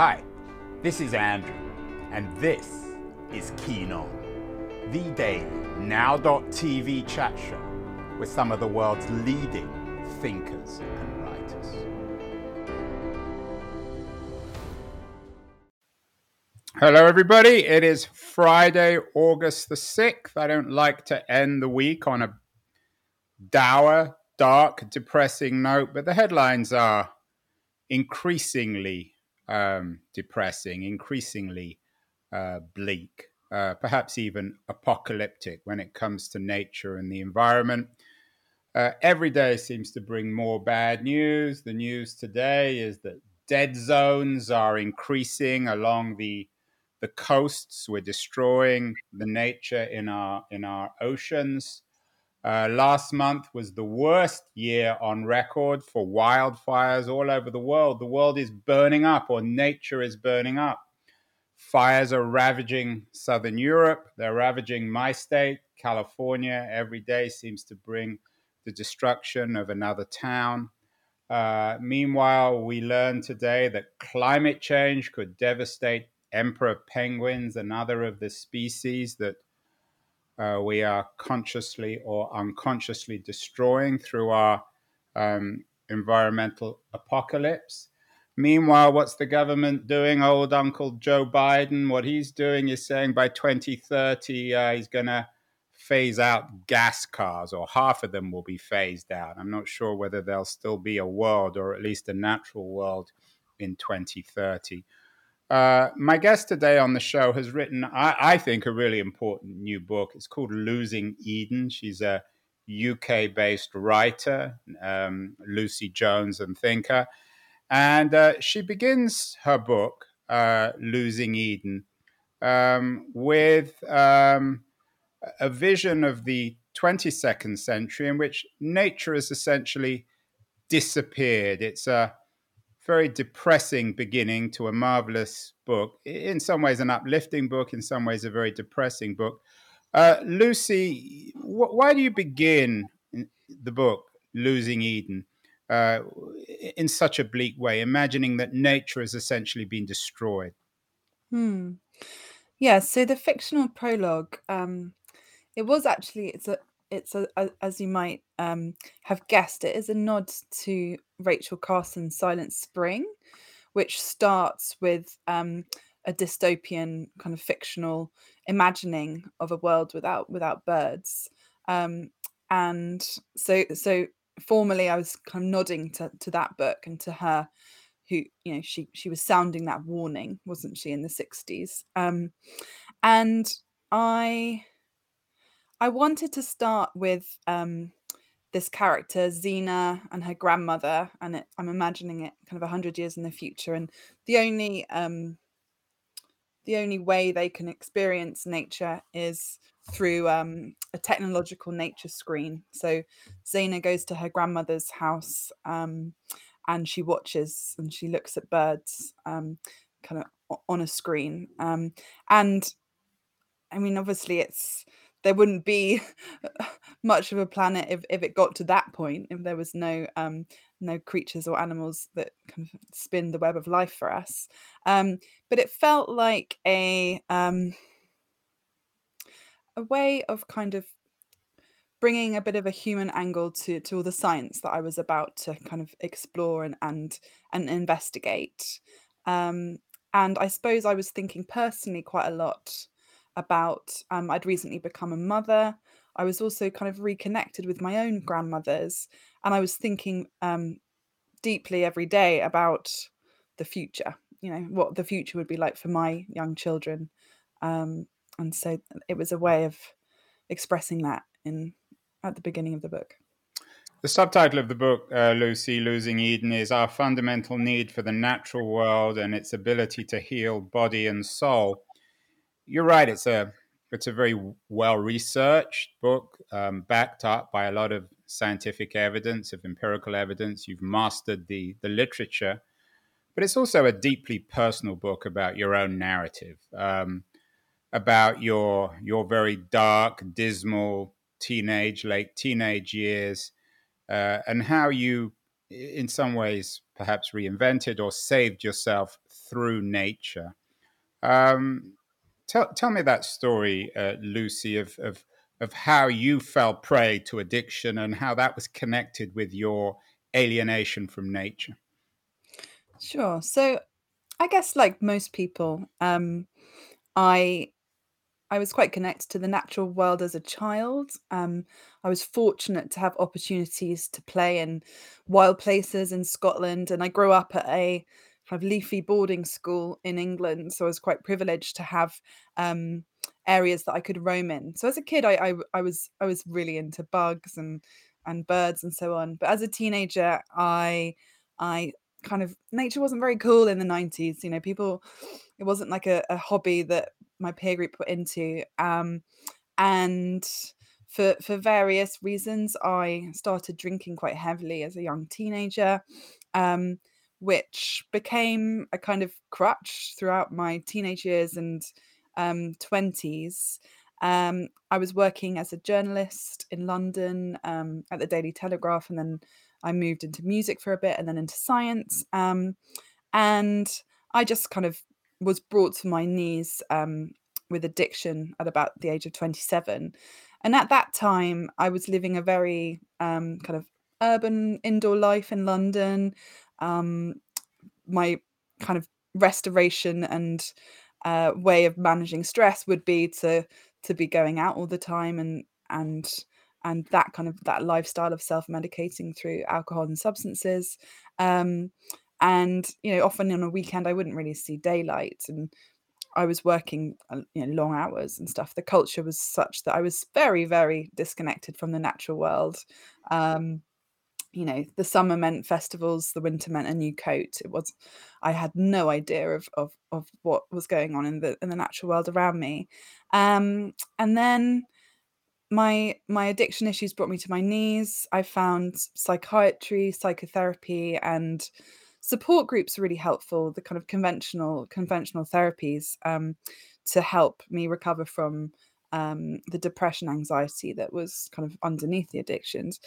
Hi, this is Andrew, and this is Keen On, the daily now.tv chat show with some of the world's leading thinkers and writers. Hello, everybody. It is Friday, August the 6th. I don't like to end the week on a dour, dark, depressing note, but the headlines are increasingly um, depressing, increasingly uh, bleak, uh, perhaps even apocalyptic when it comes to nature and the environment. Uh, every day seems to bring more bad news. The news today is that dead zones are increasing along the the coasts. We're destroying the nature in our in our oceans. Uh, last month was the worst year on record for wildfires all over the world. The world is burning up, or nature is burning up. Fires are ravaging southern Europe. They're ravaging my state, California. Every day seems to bring the destruction of another town. Uh, meanwhile, we learned today that climate change could devastate emperor penguins, another of the species that uh, we are consciously or unconsciously destroying through our um, environmental apocalypse. Meanwhile, what's the government doing? Old Uncle Joe Biden, what he's doing is saying by 2030 uh, he's going to phase out gas cars, or half of them will be phased out. I'm not sure whether there'll still be a world, or at least a natural world, in 2030. Uh, my guest today on the show has written, I, I, think, a really important new book. It's called Losing Eden. She's a UK based writer, um, Lucy Jones, and thinker. And uh, she begins her book, uh, Losing Eden, um, with um, a vision of the 22nd century in which nature has essentially disappeared. It's a very depressing beginning to a marvelous book. In some ways, an uplifting book. In some ways, a very depressing book. Uh, Lucy, wh- why do you begin the book "Losing Eden" uh, in such a bleak way, imagining that nature has essentially been destroyed? Hmm. Yeah. So the fictional prologue, um, it was actually it's a it's a, a, as you might um, have guessed, it is a nod to Rachel Carson's Silent Spring, which starts with um, a dystopian kind of fictional imagining of a world without without birds. Um, and so so formally, I was kind of nodding to to that book and to her, who you know she she was sounding that warning, wasn't she, in the sixties? Um, and I I wanted to start with um, this character, Zena, and her grandmother, and it, I'm imagining it kind of hundred years in the future. And the only um, the only way they can experience nature is through um, a technological nature screen. So Zena goes to her grandmother's house um, and she watches and she looks at birds um, kind of on a screen. Um, and I mean, obviously, it's there wouldn't be much of a planet if, if it got to that point if there was no um no creatures or animals that kind of spin the web of life for us. Um but it felt like a um a way of kind of bringing a bit of a human angle to to all the science that I was about to kind of explore and and and investigate. Um and I suppose I was thinking personally quite a lot about um, I'd recently become a mother. I was also kind of reconnected with my own grandmothers, and I was thinking um, deeply every day about the future. You know what the future would be like for my young children, um, and so it was a way of expressing that in at the beginning of the book. The subtitle of the book, uh, Lucy Losing Eden, is Our Fundamental Need for the Natural World and Its Ability to Heal Body and Soul you're right. It's a it's a very well researched book, um, backed up by a lot of scientific evidence, of empirical evidence. You've mastered the the literature, but it's also a deeply personal book about your own narrative, um, about your your very dark, dismal teenage, late teenage years, uh, and how you, in some ways, perhaps reinvented or saved yourself through nature. Um, tell, tell me that story, uh, Lucy, of, of, of how you fell prey to addiction and how that was connected with your alienation from nature. Sure. So, I guess, like most people, um, I I was quite connected to the natural world as a child. Um, I was fortunate to have opportunities to play in wild places in Scotland, and I grew up at a of leafy boarding school in England, so I was quite privileged to have um, areas that I could roam in. So as a kid, I, I I was I was really into bugs and and birds and so on. But as a teenager, I I kind of nature wasn't very cool in the 90s you know people it wasn't like a, a hobby that my peer group were into. Um, and for for various reasons, I started drinking quite heavily as a young teenager, um, which became a kind of crutch throughout my teenage years and um, twenties. Um, I was working as a journalist in London um, at the Daily Telegraph, and then I moved into music for a bit, and then into science. Um, and I just kind of was brought to my knees um, with addiction at about the age of 27. And at that time, I was living a very um, kind of urban indoor life in London. Um, my kind of restoration and uh, way of managing stress would be to to be going out all the time and and and that kind of that lifestyle of self-medicating through alcohol and substances um, and you know often on a weekend i wouldn't really see daylight and i was working uh, you know long hours and stuff the culture was such that i was very very disconnected from the natural world um you know the summer meant festivals the winter meant a new coat. It was i had no idea of of, of what was going on in the in the natural world around me. Um and then my my addiction issues brought me to my knees. I found psychiatry psychotherapy and support groups are really helpful the kind of conventional conventional therapies um, to help me recover from um, the depression anxiety that was kind of underneath the addictions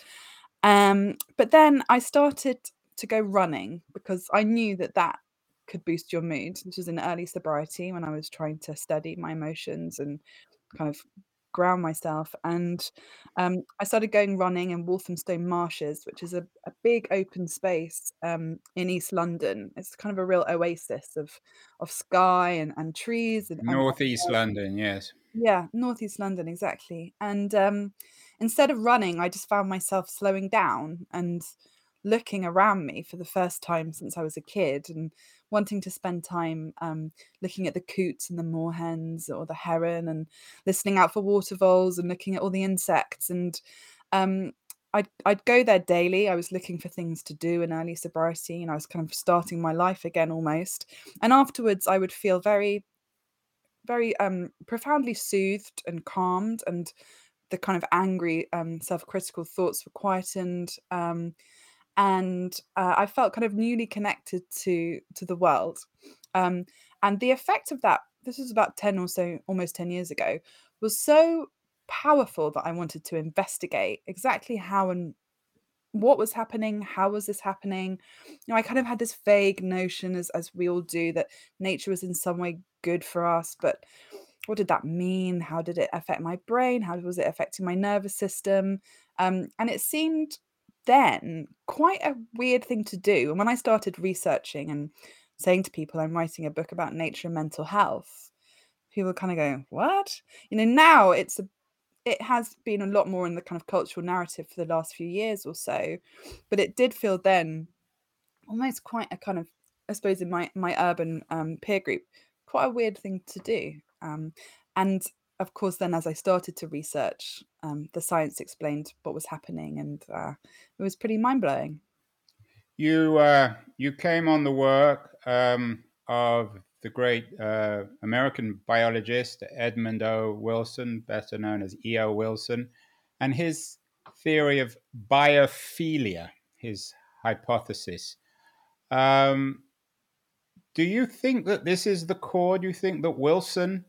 um, but then i started to go running because i knew that that could boost your mood this was in early sobriety when i was trying to study my emotions and kind of ground myself. And um, I started going running in Walthamstow Marshes, which is a, a big open space um, in East London. It's kind of a real oasis of of sky and, and trees. And, Northeast and, London, yes. Yeah, Northeast London, exactly. And um, instead of running, I just found myself slowing down and looking around me for the first time since I was a kid and wanting to spend time um, looking at the coots and the moorhens or the heron and listening out for water voles and looking at all the insects. And um, I'd, I'd go there daily. I was looking for things to do in early sobriety and I was kind of starting my life again almost. And afterwards, I would feel very, very um, profoundly soothed and calmed and the kind of angry um, self-critical thoughts were quietened um, and uh, I felt kind of newly connected to to the world. Um, and the effect of that, this was about 10 or so, almost 10 years ago, was so powerful that I wanted to investigate exactly how and what was happening, how was this happening. You know, I kind of had this vague notion, as as we all do, that nature was in some way good for us, but what did that mean? How did it affect my brain? How was it affecting my nervous system? Um, and it seemed then quite a weird thing to do. And when I started researching and saying to people I'm writing a book about nature and mental health, people kind of go, "What?" You know, now it's a it has been a lot more in the kind of cultural narrative for the last few years or so, but it did feel then almost quite a kind of I suppose in my my urban um, peer group, quite a weird thing to do. Um, and of course, then as I started to research, um, the science explained what was happening, and uh, it was pretty mind blowing. You uh, you came on the work um, of the great uh, American biologist Edmund O. Wilson, better known as E. O. Wilson, and his theory of biophilia, his hypothesis. Um, do you think that this is the core? Do you think that Wilson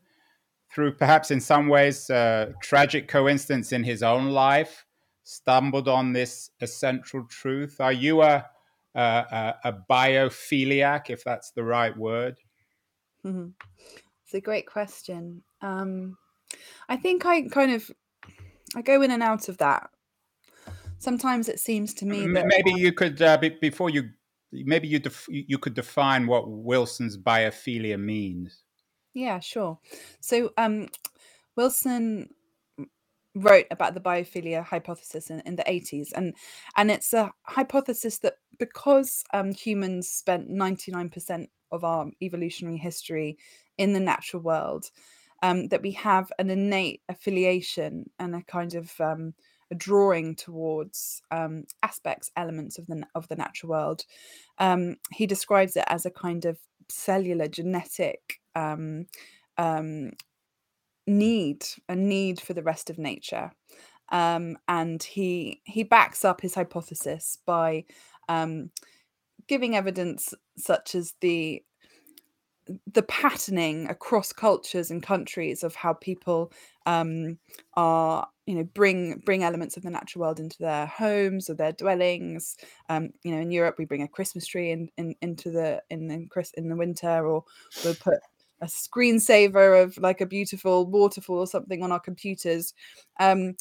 through perhaps in some ways uh, tragic coincidence in his own life, stumbled on this essential truth? Are you a uh, a biophiliac, if that's the right word? Mm-hmm. It's a great question. Um, I think I kind of I go in and out of that. Sometimes it seems to me that maybe you could uh, before you maybe you def- you could define what Wilson's biophilia means. Yeah, sure. So um, Wilson wrote about the biophilia hypothesis in, in the 80s and and it's a hypothesis that because um, humans spent 99% of our evolutionary history in the natural world um, that we have an innate affiliation and a kind of um, a drawing towards um, aspects elements of the of the natural world um, he describes it as a kind of cellular genetic um, need a need for the rest of nature. Um, and he he backs up his hypothesis by um, giving evidence such as the the patterning across cultures and countries of how people um, are you know bring bring elements of the natural world into their homes or their dwellings um, you know in europe we bring a christmas tree in, in into the in in, Chris, in the winter or we'll put a screensaver of like a beautiful waterfall or something on our computers. Um,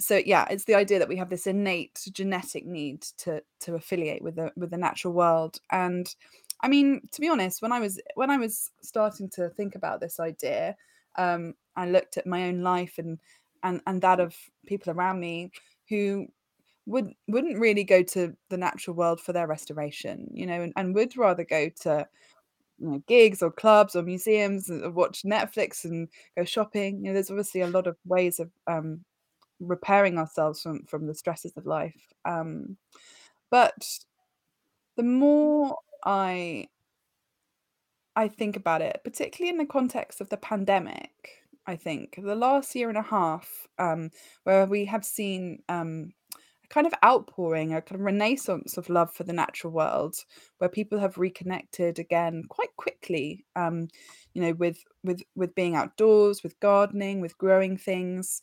so yeah, it's the idea that we have this innate genetic need to to affiliate with the with the natural world. And I mean, to be honest, when I was when I was starting to think about this idea, um, I looked at my own life and and and that of people around me who would wouldn't really go to the natural world for their restoration, you know, and, and would rather go to you know, gigs or clubs or museums and watch Netflix and go shopping. You know, there's obviously a lot of ways of um, repairing ourselves from from the stresses of life. Um, but the more I I think about it, particularly in the context of the pandemic, I think the last year and a half, um, where we have seen um, a kind of outpouring, a kind of renaissance of love for the natural world, where people have reconnected again quite quickly. Um, you know, with with with being outdoors, with gardening, with growing things.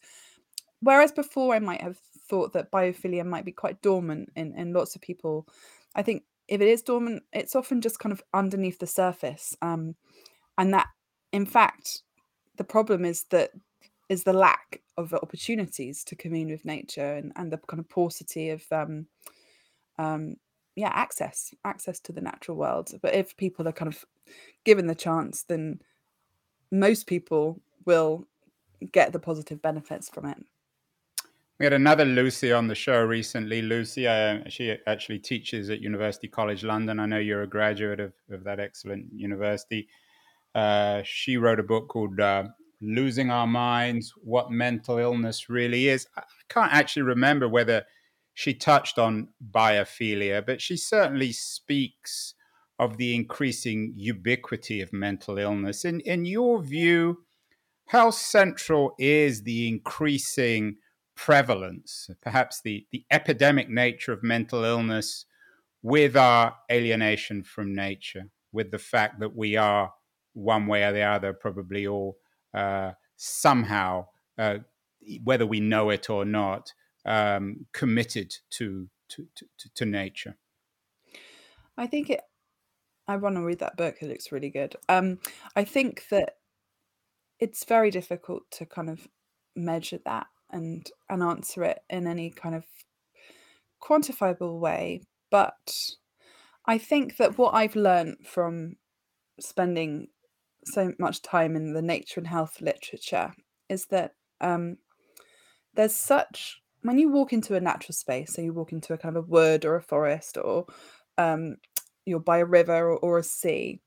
Whereas before, I might have thought that biophilia might be quite dormant in in lots of people. I think if it is dormant, it's often just kind of underneath the surface, um, and that, in fact, the problem is that is the lack of opportunities to commune with nature and, and the kind of paucity of um, um, yeah access access to the natural world but if people are kind of given the chance then most people will get the positive benefits from it we had another Lucy on the show recently. Lucy, uh, she actually teaches at University College London. I know you're a graduate of, of that excellent university. Uh, she wrote a book called uh, losing our minds, what mental illness really is. I can't actually remember whether she touched on biophilia, but she certainly speaks of the increasing ubiquity of mental illness. In, in your view, how central is the increasing prevalence, perhaps the, the epidemic nature of mental illness, with our alienation from nature, with the fact that we are one way or the other probably all uh, somehow, uh, whether we know it or not, um, committed to, to, to, to nature. I think it. I want to read that book. It looks really good. Um, I think that it's very difficult to kind of measure that and and answer it in any kind of quantifiable way. But I think that what I've learned from spending so much time in the nature and health literature is that um, there's such when you walk into a natural space, so you walk into a kind of a wood or a forest, or um, you're by a river or, or a sea,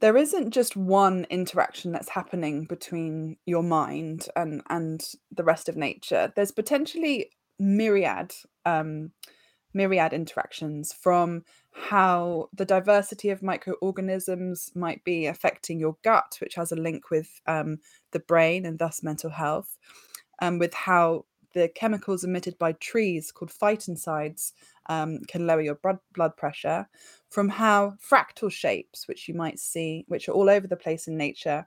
there isn't just one interaction that's happening between your mind and and the rest of nature. There's potentially myriad um, myriad interactions from how the diversity of microorganisms might be affecting your gut, which has a link with um, the brain and thus mental health, um, with how the chemicals emitted by trees called phytoncides um, can lower your blood pressure, from how fractal shapes, which you might see, which are all over the place in nature,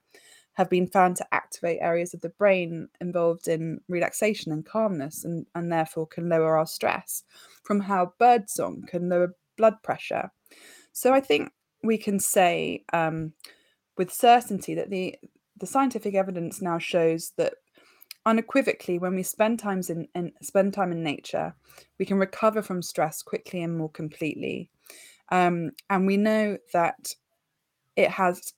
have been found to activate areas of the brain involved in relaxation and calmness, and, and therefore can lower our stress, from how birdsong can lower blood pressure. So I think we can say um, with certainty that the the scientific evidence now shows that unequivocally when we spend times in, in spend time in nature we can recover from stress quickly and more completely um, and we know that it has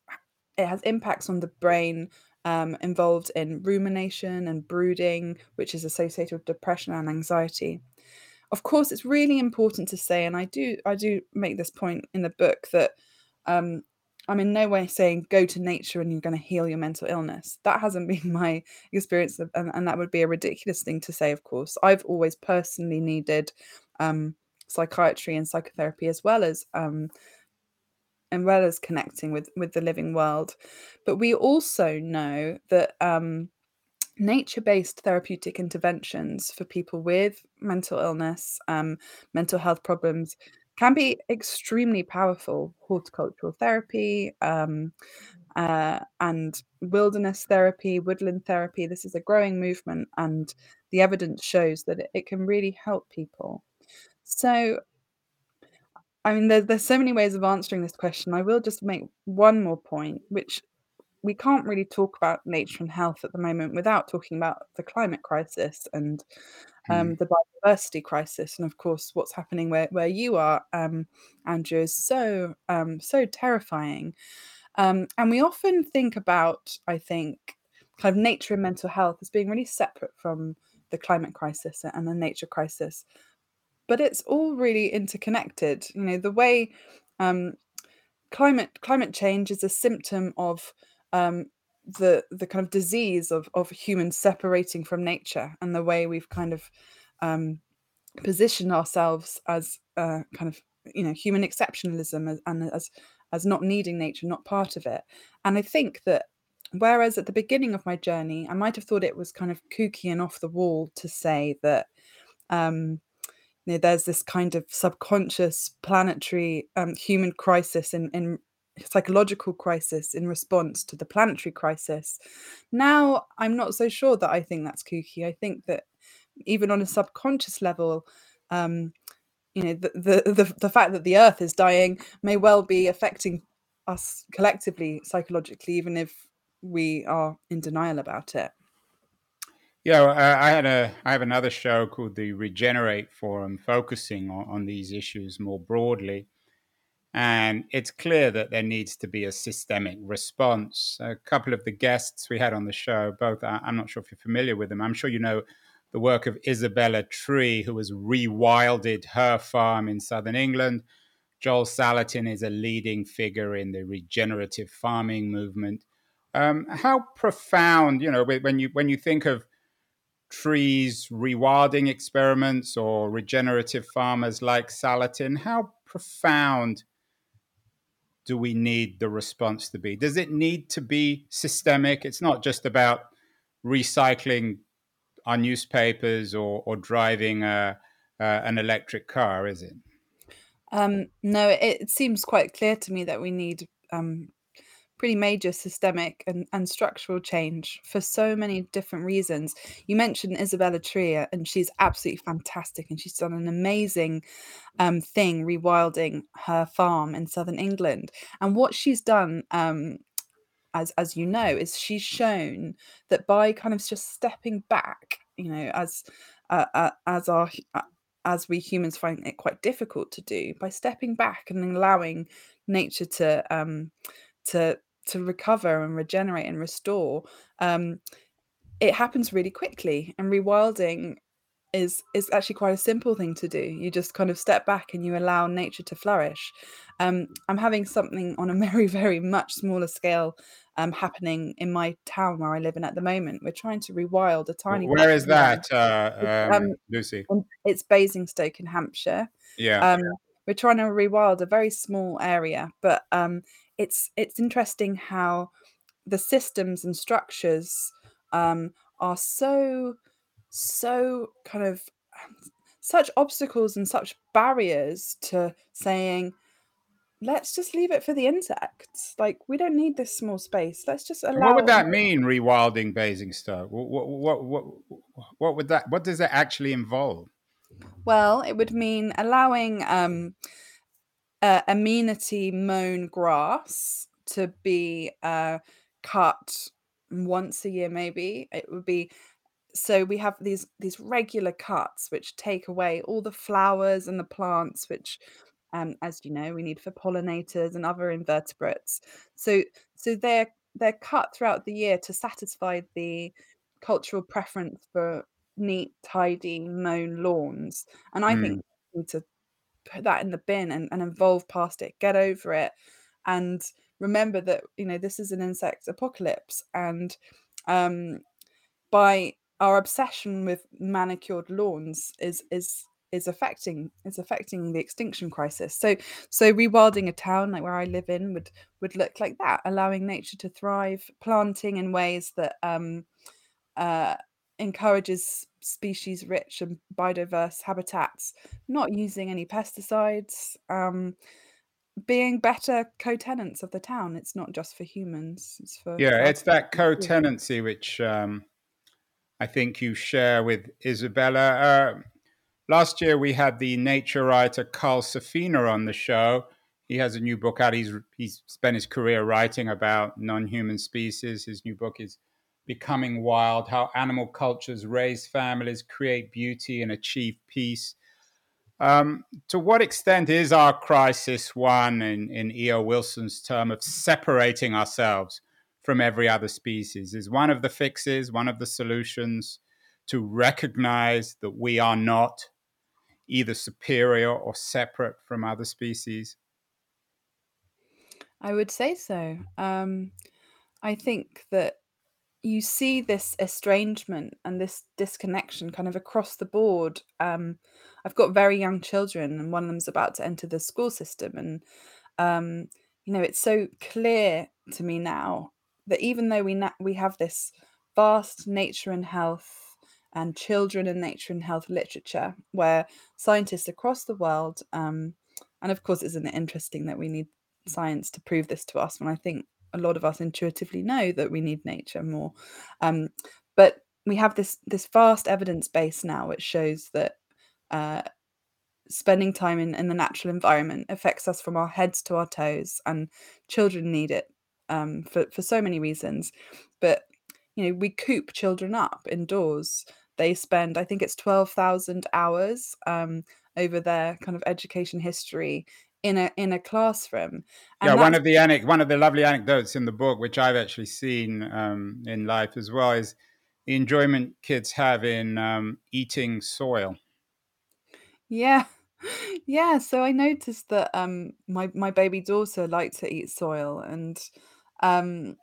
it has impacts on the brain um, involved in rumination and brooding which is associated with depression and anxiety of course it's really important to say and i do i do make this point in the book that um, I'm in no way saying go to nature and you're going to heal your mental illness. That hasn't been my experience, of, and, and, that would be a ridiculous thing to say, of course. I've always personally needed um, psychiatry and psychotherapy as well as um, and well as connecting with with the living world. But we also know that um, nature-based therapeutic interventions for people with mental illness, um, mental health problems, can be extremely powerful. Horticultural therapy um, uh, and wilderness therapy, woodland therapy. This is a growing movement, and the evidence shows that it, it can really help people. So, I mean, there, there's so many ways of answering this question. I will just make one more point, which we can't really talk about nature and health at the moment without talking about the climate crisis and um, mm. the biodiversity crisis, and of course, what's happening where where you are, um, Andrew, is so um, so terrifying. Um, and we often think about, I think, kind of nature and mental health as being really separate from the climate crisis and the nature crisis, but it's all really interconnected. You know, the way um, climate climate change is a symptom of um, the the kind of disease of of humans separating from nature and the way we've kind of um, positioned ourselves as uh, kind of you know human exceptionalism and as as not needing nature, not part of it. And I think that whereas at the beginning of my journey, I might have thought it was kind of kooky and off the wall to say that um, you know, there's this kind of subconscious planetary um, human crisis in, in psychological crisis in response to the planetary crisis. Now, I'm not so sure that I think that's kooky. I think that even on a subconscious level, um, you know, the, the, the the fact that the Earth is dying may well be affecting us collectively psychologically, even if we are in denial about it. Yeah, I had a I have another show called the Regenerate Forum, focusing on, on these issues more broadly. And it's clear that there needs to be a systemic response. A couple of the guests we had on the show, both, I'm not sure if you're familiar with them. I'm sure you know the work of Isabella Tree, who has rewilded her farm in southern England. Joel Salatin is a leading figure in the regenerative farming movement. Um, how profound, you know, when you when you think of Tree's rewilding experiments or regenerative farmers like Salatin, how profound do we need the response to be? Does it need to be systemic? It's not just about recycling our newspapers or, or driving a, an electric car, is it? Um, no, it, it, seems quite clear to me that we need um, pretty major systemic and, and structural change for so many different reasons. You mentioned Isabella Tree, and she's absolutely fantastic, and she's done an amazing um, thing rewilding her farm in southern England. And what she's done, um, as as you know, is she's shown that by kind of just stepping back, you know, as uh, uh, as our uh, as we humans find it quite difficult to do by stepping back and allowing nature to um, to to recover and regenerate and restore um, it happens really quickly and rewilding is is actually quite a simple thing to do. You just kind of step back and you allow nature to flourish. Um, i'm having something on a very very much smaller scale um, happening in my town where i live in at the moment. We're trying to rewild a tiny where is that uh, um, um, lucy? it's basingstoke in hampshire. Yeah. Um, we're trying to rewild a very small area but um, it's it's interesting how the systems and structures um, are so so kind of such obstacles and such barriers to saying let's just leave it for the insects. Like we don't need this small space. Let's just allow. What would that mean, rewilding Basingstoke? What, what, what, what, would that? What does it actually involve? Well, it would mean allowing um, uh, amenity mown grass to be uh, cut once a year, maybe. It would be so we have these these regular cuts which take away all the flowers and the plants which um, as you know, we need for pollinators and other invertebrates. So, so they're they're cut throughout the year to satisfy the cultural preference for neat, tidy, mown lawns. And I mm. think we need to put that in the bin and, and evolve past it, get over it, and remember that you know this is an insect apocalypse, and um, by our obsession with manicured lawns is is is affecting is affecting the extinction crisis. So so rewilding a town like where I live in would would look like that, allowing nature to thrive, planting in ways that um, uh, encourages species rich and biodiverse habitats, not using any pesticides, um, being better co-tenants of the town. It's not just for humans. It's for yeah, it's that co-tenancy which um, I think you share with Isabella. Uh, Last year, we had the nature writer Carl Safina on the show. He has a new book out. He's, he's spent his career writing about non human species. His new book is Becoming Wild How Animal Cultures Raise Families, Create Beauty, and Achieve Peace. Um, to what extent is our crisis one, in, in E.O. Wilson's term, of separating ourselves from every other species? Is one of the fixes, one of the solutions to recognize that we are not either superior or separate from other species? I would say so. Um, I think that you see this estrangement and this disconnection kind of across the board. Um, I've got very young children, and one of them's about to enter the school system, and um, you know it's so clear to me now that even though we na- we have this vast nature and health and children and nature and health literature, where scientists across the world, um, and of course, isn't it interesting that we need science to prove this to us when I think a lot of us intuitively know that we need nature more. Um, but we have this this vast evidence base now which shows that uh, spending time in, in the natural environment affects us from our heads to our toes, and children need it um, for for so many reasons. But you know, we coop children up indoors they spend i think it's 12,000 hours um, over their kind of education history in a in a classroom. And yeah one of the anec- one of the lovely anecdotes in the book which i've actually seen um, in life as well is the enjoyment kids have in um, eating soil. Yeah. Yeah so i noticed that um my my baby daughter liked to eat soil and um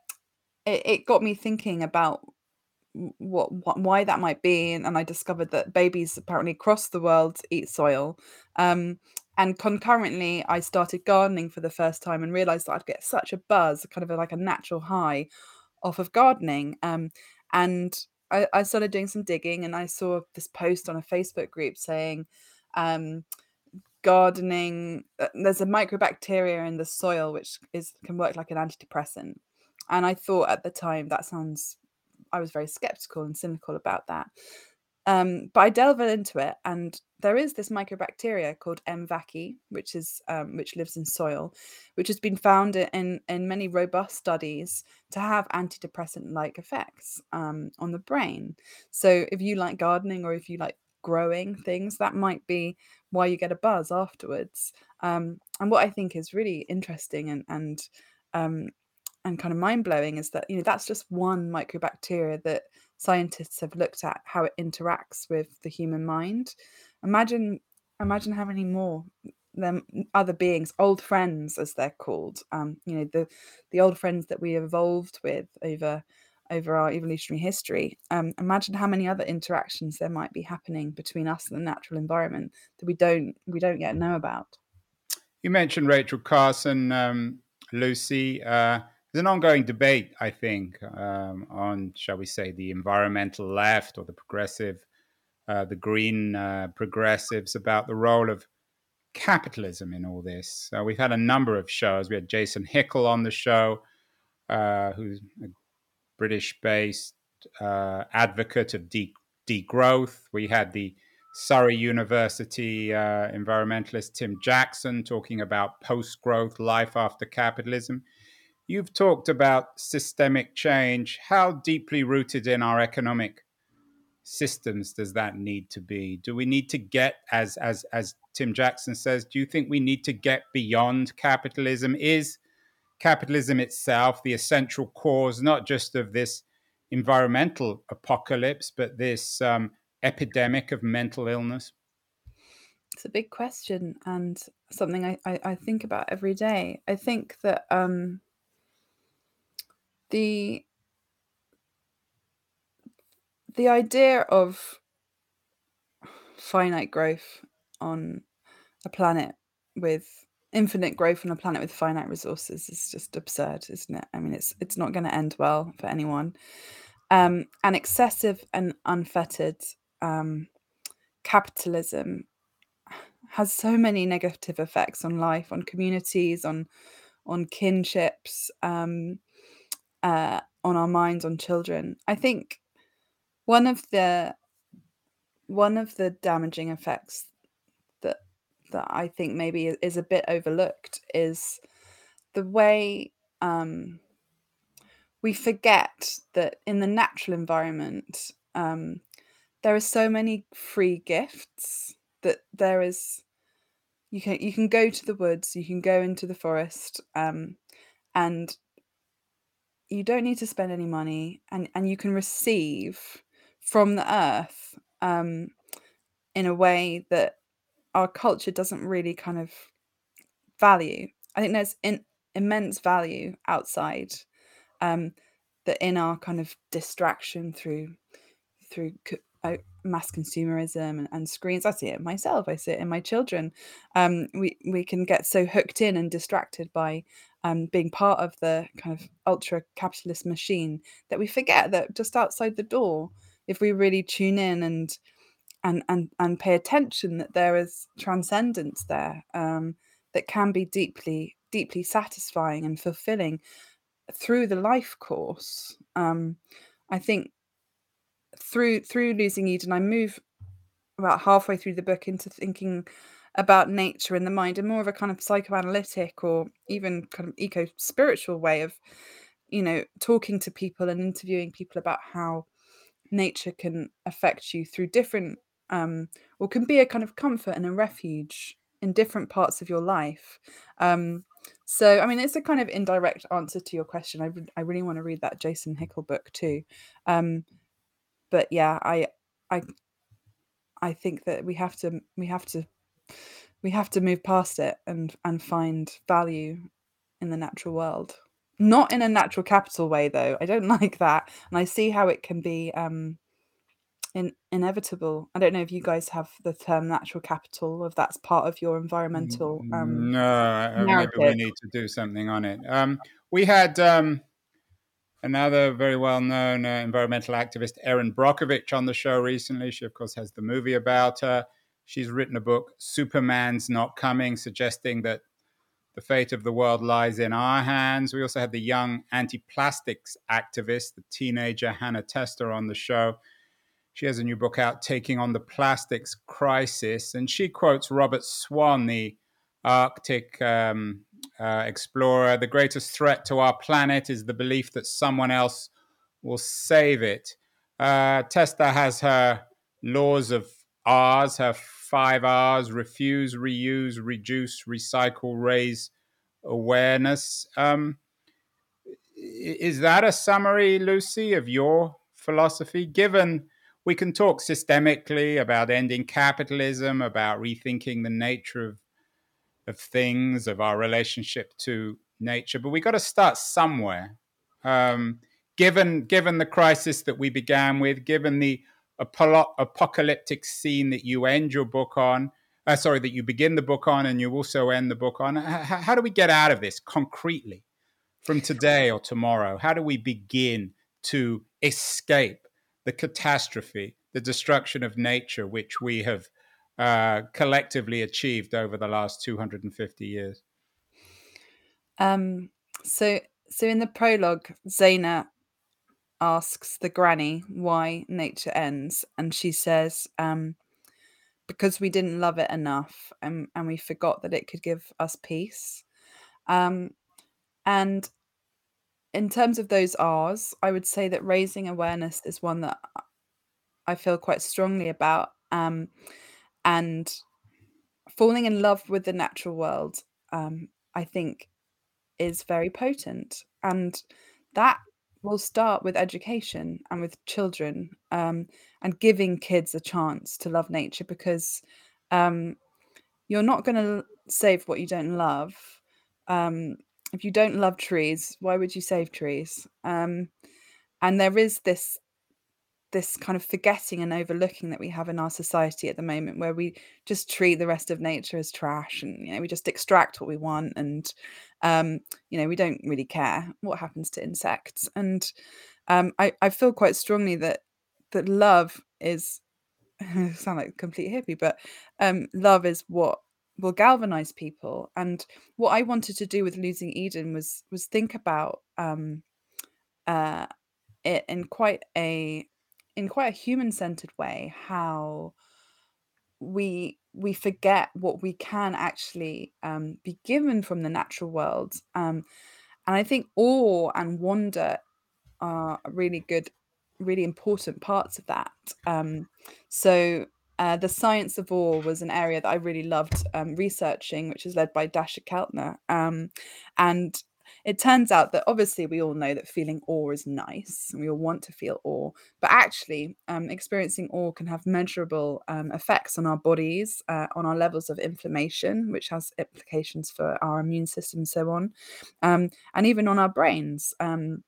it, it got me thinking about what, what why that might be and, and i discovered that babies apparently across the world eat soil. Um, and concurrently i started gardening for the first time and realized that i'd get such a buzz kind of a, like a natural high off of gardening um, and I, I, started doing some digging and i saw this post on a facebook group saying um, gardening uh, there's a mycobacteria in the soil which is can work like an antidepressant and i thought at the time that sounds I was very skeptical and cynical about that. Um, but I delve into it, and there is this mycobacteria called M. vaccae, which is um, which lives in soil, which has been found in in many robust studies to have antidepressant-like effects um, on the brain. So if you like gardening or if you like growing things, that might be why you get a buzz afterwards. Um, and what I think is really interesting and and um, and kind of mind blowing is that you know that's just one mycobacteria that scientists have looked at how it interacts with the human mind. Imagine imagine how many more them other beings, old friends as they're called. Um, you know the the old friends that we evolved with over over our evolutionary history. Um, imagine how many other interactions there might be happening between us and the natural environment that we don't we don't yet know about. You mentioned Rachel Carson, um, Lucy. Uh, there's an ongoing debate, I think, um, on, shall we say, the environmental left or the progressive, uh, the green uh, progressives about the role of capitalism in all this? Uh, we've had a number of shows. We had Jason Hickel on the show, uh, who's a British based uh, advocate of de- degrowth. We had the Surrey University environmentalist Tim Jackson talking about post growth life after capitalism. You've talked about systemic change. How deeply rooted in our economic systems does that need to be? Do we need to get, as as as Tim Jackson says, do you think we need to get beyond capitalism? Is capitalism itself the essential cause, not just of this environmental apocalypse, but this um, epidemic of mental illness? It's a big question and something I, I, I think about every day. I think that um, the the idea of finite growth on a planet with infinite growth on a planet with finite resources is just absurd, isn't it? I mean, it's it's not going to end well for anyone. Um, and excessive and unfettered um, capitalism has so many negative effects on life, on communities, on on kinships, um, uh, on our minds, on children. I think one of the one of the damaging effects that that I think maybe is a bit overlooked is the way um, we forget that in the natural environment um, there are so many free gifts that there is you can you can go to the woods you can go into the forest um, and you don't need to spend any money and and you can receive from the earth um, in a way that our culture doesn't really kind of value. I think there's in, immense value outside um, that in our kind of distraction through through uh, mass consumerism and, and, screens. I see it myself. I see it in my children. Um, we we can get so hooked in and distracted by um, being part of the kind of ultra capitalist machine that we forget that just outside the door if we really tune in and and and and pay attention that there is transcendence there um, that can be deeply deeply satisfying and fulfilling through the life course um, i think through through losing eden i move about halfway through the book into thinking about nature and the mind in more of a kind of psychoanalytic or even kind of eco spiritual way of you know talking to people and interviewing people about how nature can affect you through different um, or can be a kind of comfort and a refuge in different parts of your life. Um, so, I mean, it's a kind of indirect answer to your question. I, re- I really want to read that Jason Hickel book too. Um, but yeah, I, I, I think that we have to, we have to, we have to move past it and and find value in the natural world. Not in a natural capital way, though. I don't like that, and I see how it can be um, in, inevitable. I don't know if you guys have the term natural capital, if that's part of your environmental. Um, no, maybe we need to do something on it. Um, we had um, another very well-known uh, environmental activist, Erin Brockovich, on the show recently. She, of course, has the movie about her. She's written a book, Superman's Not Coming, suggesting that the fate of the world lies in our hands. We also had the young anti plastics activist, the teenager Hannah Testa, on the show. She has a new book out, Taking on the Plastics Crisis. And she quotes Robert Swan, the Arctic um, uh, explorer The greatest threat to our planet is the belief that someone else will save it. Uh, has her laws of R's, her five R's refuse, reuse, reduce, recycle, raise awareness. Um, is that a summary, Lucy, of your philosophy? Given we can talk systemically about ending capitalism, about rethinking the nature of, of things, of our relationship to nature, but we got to start somewhere. Um, given given the crisis that we began with, given the apocalyptic scene that you end your book on. Uh, sorry, that you begin the book on and you also end the book on. How, how do we get out of this concretely from today or tomorrow? How do we begin to escape the catastrophe, the destruction of nature, which we have uh, collectively achieved over the last 250 years? Um, so, so in the prologue, Zaina asks the granny why nature ends, and she says, um, "Because we didn't love it enough, and and we forgot that it could give us peace." Um, and in terms of those R's, I would say that raising awareness is one that I feel quite strongly about. Um, and falling in love with the natural world, um, I think, is very potent. And that will start with education and with children um, and giving kids a chance to love nature because um, you're not going to save what you don't love. Um, if you don't love trees, why would you save trees? Um, and there is this this kind of forgetting and overlooking that we have in our society at the moment where we just treat the rest of nature as trash and you know we just extract what we want and um, you know we don't really care what happens to insects. And um, I, I feel quite strongly that that love is sound like a complete hippie but um, love is what will galvanize people. And what i wanted to do with losing eden was was think about um uh it in quite a in quite a human centered way how we we forget what we can actually um, be given from the natural world um, and i think awe and wonder are really good really important parts of that um, so uh, the science of awe was an area that I really loved um, researching, which is led by Dacher Keltner. Um, and it turns out that obviously we all know that feeling awe is nice and we all want to feel awe, but actually, um, experiencing awe can have measurable um, effects on our bodies, uh, on our levels of inflammation, which has implications for our immune system and so on, um, and even on our brains. Um,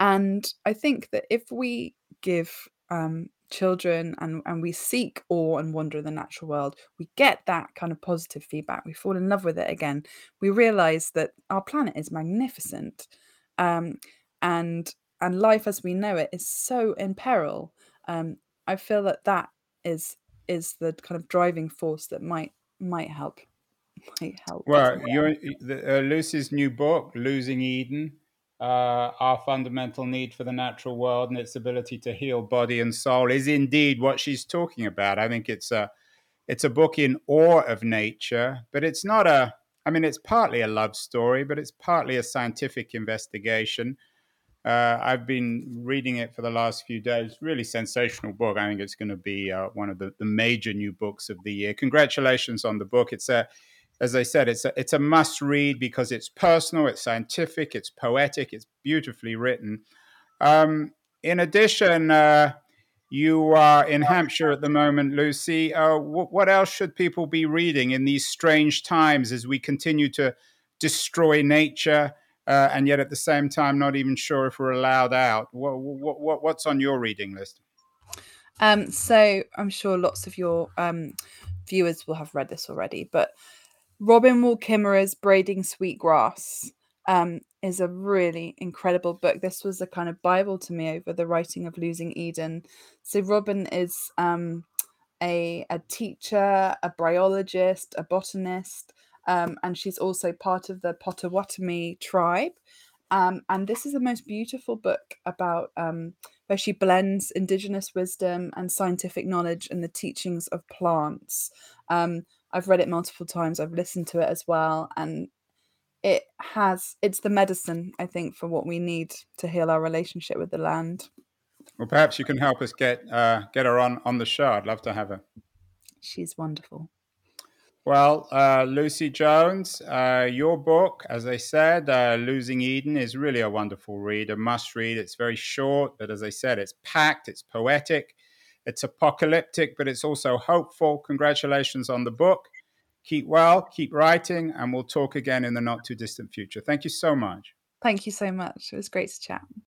and I think that if we give um, children and, and we seek awe and wonder in the natural world, we get that kind of positive feedback. We fall in love with it again. We realize that our planet is magnificent. Um, and and life as we know it is so in peril. Um, I feel that that is is the kind of driving force that might might help might help. Well, your uh, Lucy's new book, Losing Eden, uh, our fundamental need for the natural world and its ability to heal body and soul is indeed what she's talking about. I think it's a it's a book in awe of nature, but it's not a I mean it's partly a love story, but it's partly a scientific investigation. Uh, I've been reading it for the last few days. Really sensational book. I think it's going to be uh, one of the, the major new books of the year. Congratulations on the book. It's a as I said, it's a, it's a must read because it's personal, it's scientific, it's poetic, it's beautifully written. Um, in addition, uh, you are in Hampshire at the moment, Lucy. Uh, w- what else should people be reading in these strange times as we continue to destroy nature uh, and yet at the same time not even sure if we're allowed out? What, what, what's on your reading list? Um, so I'm sure lots of your um, viewers will have read this already, but Robin Wall Kimmerer's Braiding Sweet Grass um, is a really incredible book. This was a kind of Bible to me over the writing of Losing Eden. So Robin is um, a, a teacher, a bryologist, a botanist, um, and she's also part of the Potawatomi tribe. Um, and this is the most beautiful book about um, where she blends indigenous wisdom and scientific knowledge and the teachings of plants. Um, I've read it multiple times. I've listened to it as well, and it has it's the medicine I think for what we need to heal our relationship with the land. Well, perhaps you can help us get uh, get her on on the show. I'd love to have her. She's wonderful. Well, uh, Lucy Jones, uh, your book, as I said, uh, Losing Eden, is really a wonderful read, a must read. It's very short, but as I said, it's packed, it's poetic, it's apocalyptic, but it's also hopeful. Congratulations on the book. Keep well, keep writing, and we'll talk again in the not too distant future. Thank you so much. Thank you so much. It was great to chat.